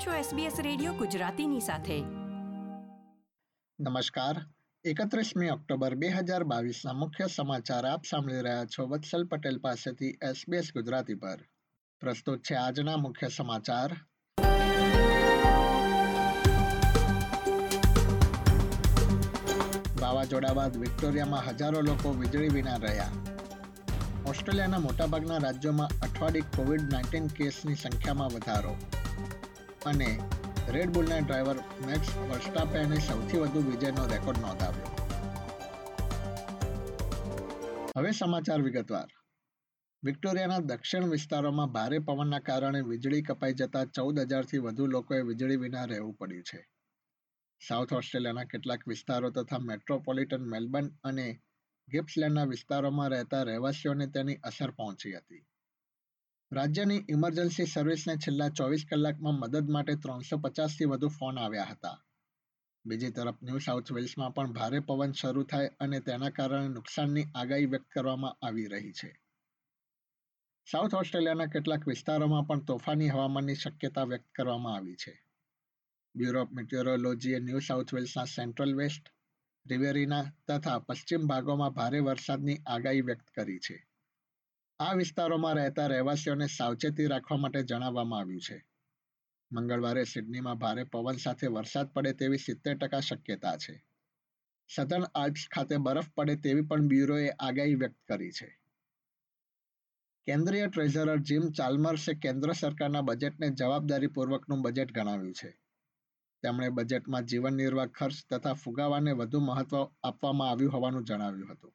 આપ છો SBS radio ગુજરાતીની સાથે. નમસ્કાર. એકત્રીસમી ઓક્ટોબર બે હજાર બાવીસના મુખ્ય સમાચાર આપ સાંભળી રહ્યા છો વત્સલ પટેલ પાસેથી SBS ગુજરાતી પર. પ્રસ્તુત છે આજના મુખ્ય સમાચાર. વાવાઝોડા બાદ વિક્ટોરિયામાં હજારો લોકો વીજળી વિના રહ્યા. ઓસ્ટ્રેલિયાના મોટાભાગના રાજ્યોમાં અઠવાડિયે કોવિડ નાઇન્ટીન કેસની સંખ્યામાં વધારો. અને રેડ ડ્રાઈવર મેક્સ વર્સ્ટાપેને સૌથી વધુ વિજયનો રેકોર્ડ નોંધાવ્યો. હવે સમાચાર વિગતવાર. વિક્ટોરિયાના દક્ષિણ વિસ્તારોમાં ભારે પવનના કારણે વીજળી કપાઈ જતા ચૌદ હજારથી વધુ લોકોએ વીજળી વિના રહેવું પડ્યું છે. સાઉથ ઓસ્ટ્રેલિયાના કેટલાક વિસ્તારો તથા મેટ્રોપોલિટન મેલબર્ન અને ગિપ્સલેન્ડના વિસ્તારોમાં રહેતા રહેવાસીઓને તેની અસર પહોંચી હતી. રાજ્યની ઇમરજન્સી સર્વિસને છેલ્લા ચોવીસ કલાકમાં મદદ માટે ત્રણસો પચાસથી વધુ ફોન આવ્યા હતા. બીજી તરફ ન્યૂ સાઉથ વેલ્સમાં પણ ભારે પવન શરૂ થાય અને તેના કારણે નુકસાનની આગાહી વ્યક્ત કરવામાં આવી રહી છે. સાઉથ ઓસ્ટ્રેલિયાના કેટલાક વિસ્તારોમાં પણ તોફાની હવામાનની શક્યતા વ્યક્ત કરવામાં આવી છે. બ્યુરો ઓફ મિટિયોરોલોજીએ ન્યૂ સાઉથ વેલ્સના સેન્ટ્રલ વેસ્ટ રિવેરીના તથા પશ્ચિમ ભાગોમાં ભારે વરસાદની આગાહી વ્યક્ત કરી છે. આ વિસ્તારોમાં રહેતા રહેવાસીઓને સાવચેતી રાખવા માટે જણાવવામાં આવ્યું છે. મંગળવારે સિડનીમાં ભારે પવન સાથે વરસાદ પડે તેવી સિત્તેર ટકા શક્યતા છે. સધર્ન આલ્પ્સ ખાતે બરફ પડે તેવી પણ બ્યુરોએ આગાહી વ્યક્ત કરી છે. કેન્દ્રીય ટ્રેઝરર જીમ ચાલ્મર્સે કેન્દ્ર સરકારના બજેટને જવાબદારીપૂર્વકનું બજેટ ગણાવ્યું છે. તેમણે બજેટમાં જીવન નિર્વાહ ખર્ચ તથા ફુગાવાને વધુ મહત્વ આપવામાં આવ્યું હોવાનું જણાવ્યું હતું.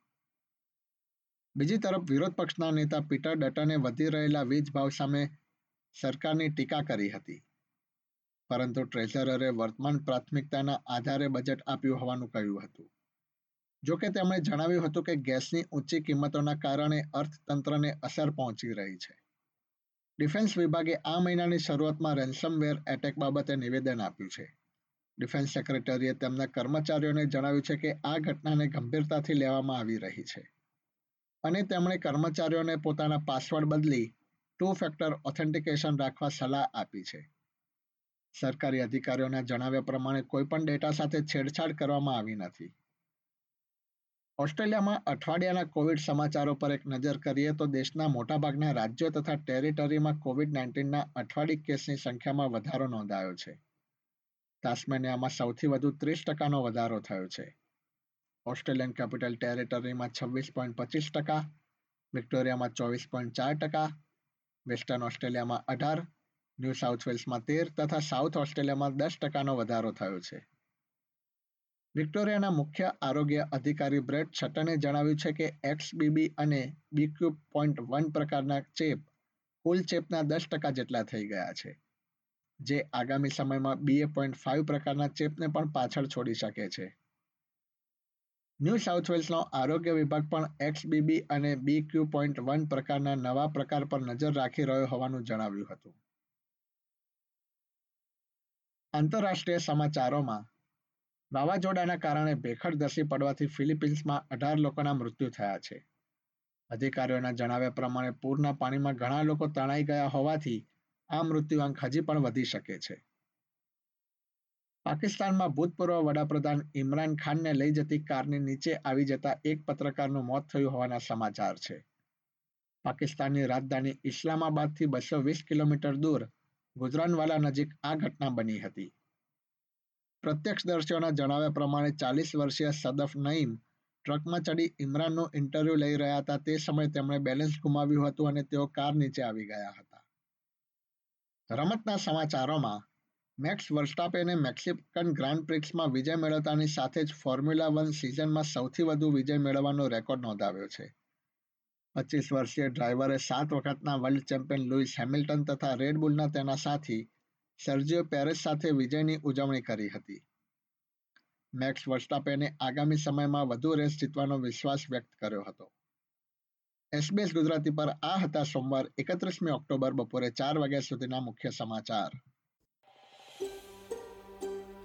બીજી તરફ વિરોધ પક્ષના નેતા પીટર ડટને વધી રહેલા વીજ ભાવ સામે સરકારની ટીકા કરી હતી. પરંતુ ટ્રેઝરરે વર્તમાન પ્રાથમિકતાના આધારે બજેટ આપ્યું હોવાનું કહ્યું હતું. જોકે તેમણે જણાવ્યું હતું કે ગેસની ઊંચી કિંમતોના કારણે અર્થતંત્રને અસર પહોંચી રહી છે. ડિફેન્સ વિભાગે આ મહિનાની શરૂઆતમાં રેન્સમવેર એટેક બાબતે નિવેદન આપ્યું છે. ડિફેન્સ સેક્રેટરીએ તેમના કર્મચારીઓને જણાવ્યું છે કે આ ઘટનાને ગંભીરતાથી લેવામાં આવી રહી છે. અને તેમણે કર્મચારીઓને પોતાના પાસવર્ડ બદલી ટુ ફેક્ટર ઓથેન્ટિકેશન રાખવા સલાહ આપી છે. સરકારી અધિકારીઓના જણાવ્યા પ્રમાણે કોઈપણ ડેટા સાથે છેડછાડ કરવામાં આવી નથી. ઓસ્ટ્રેલિયામાં અઠવાડિયાના કોવિડ સમાચારો પર એક નજર કરીએ તો દેશના મોટાભાગના રાજ્યો તથા ટેરિટરીમાં કોવિડ નાઇન્ટીનના અઠવાડિક કેસની સંખ્યામાં વધારો નોંધાયો છે. તાસ્મેનિયામાં સૌથી વધુ ત્રીસ ટકાનો વધારો થયો છે. ઓસ્ટ્રેલિયન કેપિટલ ટેરેટરીમાં છવ્વીસ પોઈન્ટ પચીસ ટકા વિક્ટોરિયામાં ચોવીસ પોઈન્ટ ચાર ટકા વેસ્ટર્ન ઓસ્ટ્રેલિયામાં અઢાર ન્યૂ સાઉથ વેલ્સમાં તેર તથા સાઉથ ઓસ્ટ્રેલિયામાં દસ ટકાનો વધારો થયો છે. વિક્ટોરિયાના મુખ્ય આરોગ્ય અધિકારી બ્રેડ છટને જણાવ્યું છે કે એક્સબીબી અને બીક્યુ પોઈન્ટ વન પ્રકારના ચેપ, કુલ ચેપના દસ ટકા જેટલા થઈ ગયા છે, જે આગામી સમયમાં બીએ પોઈન્ટ ફાઇવ પ્રકારના ચેપને પણ પાછળ છોડી શકે છે. ન્યૂ સાઉથ વેલ્સનો આરોગ્ય વિભાગ પણ એક્સબીબી અને બી ક્યુ પોઈન્ટ વન પ્રકારના નવા પ્રકાર પર નજર રાખી રહ્યો હોવાનું જણાવ્યું હતું. આંતરરાષ્ટ્રીય સમાચારોમાં, વાવાઝોડાના કારણે ભેખડ ધસી પડવાથી ફિલિપિન્સમાં અઢાર લોકોના મૃત્યુ થયા છે. અધિકારીઓના જણાવ્યા પ્રમાણે પૂરના પાણીમાં ઘણા લોકો તણાઈ ગયા હોવાથી આ મૃત્યુઆંક હજી પણ વધી શકે છે. પાકિસ્તાનમાં ભૂતપૂર્વ વડાપ્રધાન ઇમરાન ખાનને લઈ જતી કારની નીચે આવી જતા એક પત્રકારનું મોત થયું હોવાના સમાચાર છે. પાકિસ્તાનની રાજધાની ઇસ્લામાબાદથી બસો વીસ કિલોમીટર દૂર ગુજરાનવાલા નજીક આ ઘટના બની હતી. પ્રત્યક્ષદર્શીઓના જણાવ્યા પ્રમાણે ચાલીસ વર્ષીય સદફ નઈમ ટ્રકમાં ચડી ઇમરાનનું ઇન્ટરવ્યૂ લઈ રહ્યા હતા. તે સમયે તેમણે બેલેન્સ ગુમાવ્યું હતું અને તેઓ કાર નીચે આવી ગયા હતા. રમતના સમાચારોમાં મેક્સ વર્સ્ટાપેને મેક્સિકન ગ્રાન્ડ પ્રિક્સમાં વિજય મેળવતાની સાથે જ ફોર્મ્યુલા વન સિઝનમાં સૌથી વધુ વિજય મેળવવાનો રેકોર્ડ નોંધાવ્યો છે. પચીસ વર્ષીય ડ્રાઈવરે સાત વખતના વર્લ્ડ ચેમ્પિયન લુઇસ હેમિલ્ટન તથા રેડબુલના તેના સાથી સર્જિયો પેરેસ સાથે વિજયની ઉજવણી કરી હતી. મેક્સ વર્સ્ટાપેને આગામી સમયમાં વધુ રેસ જીતવાનો વિશ્વાસ વ્યક્ત કર્યો હતો. એસબીએસ ગુજરાતી પર આ હતા સોમવાર, એકત્રીસમી ઓક્ટોબર બપોરે ચાર વાગ્યા સુધીના મુખ્ય સમાચાર.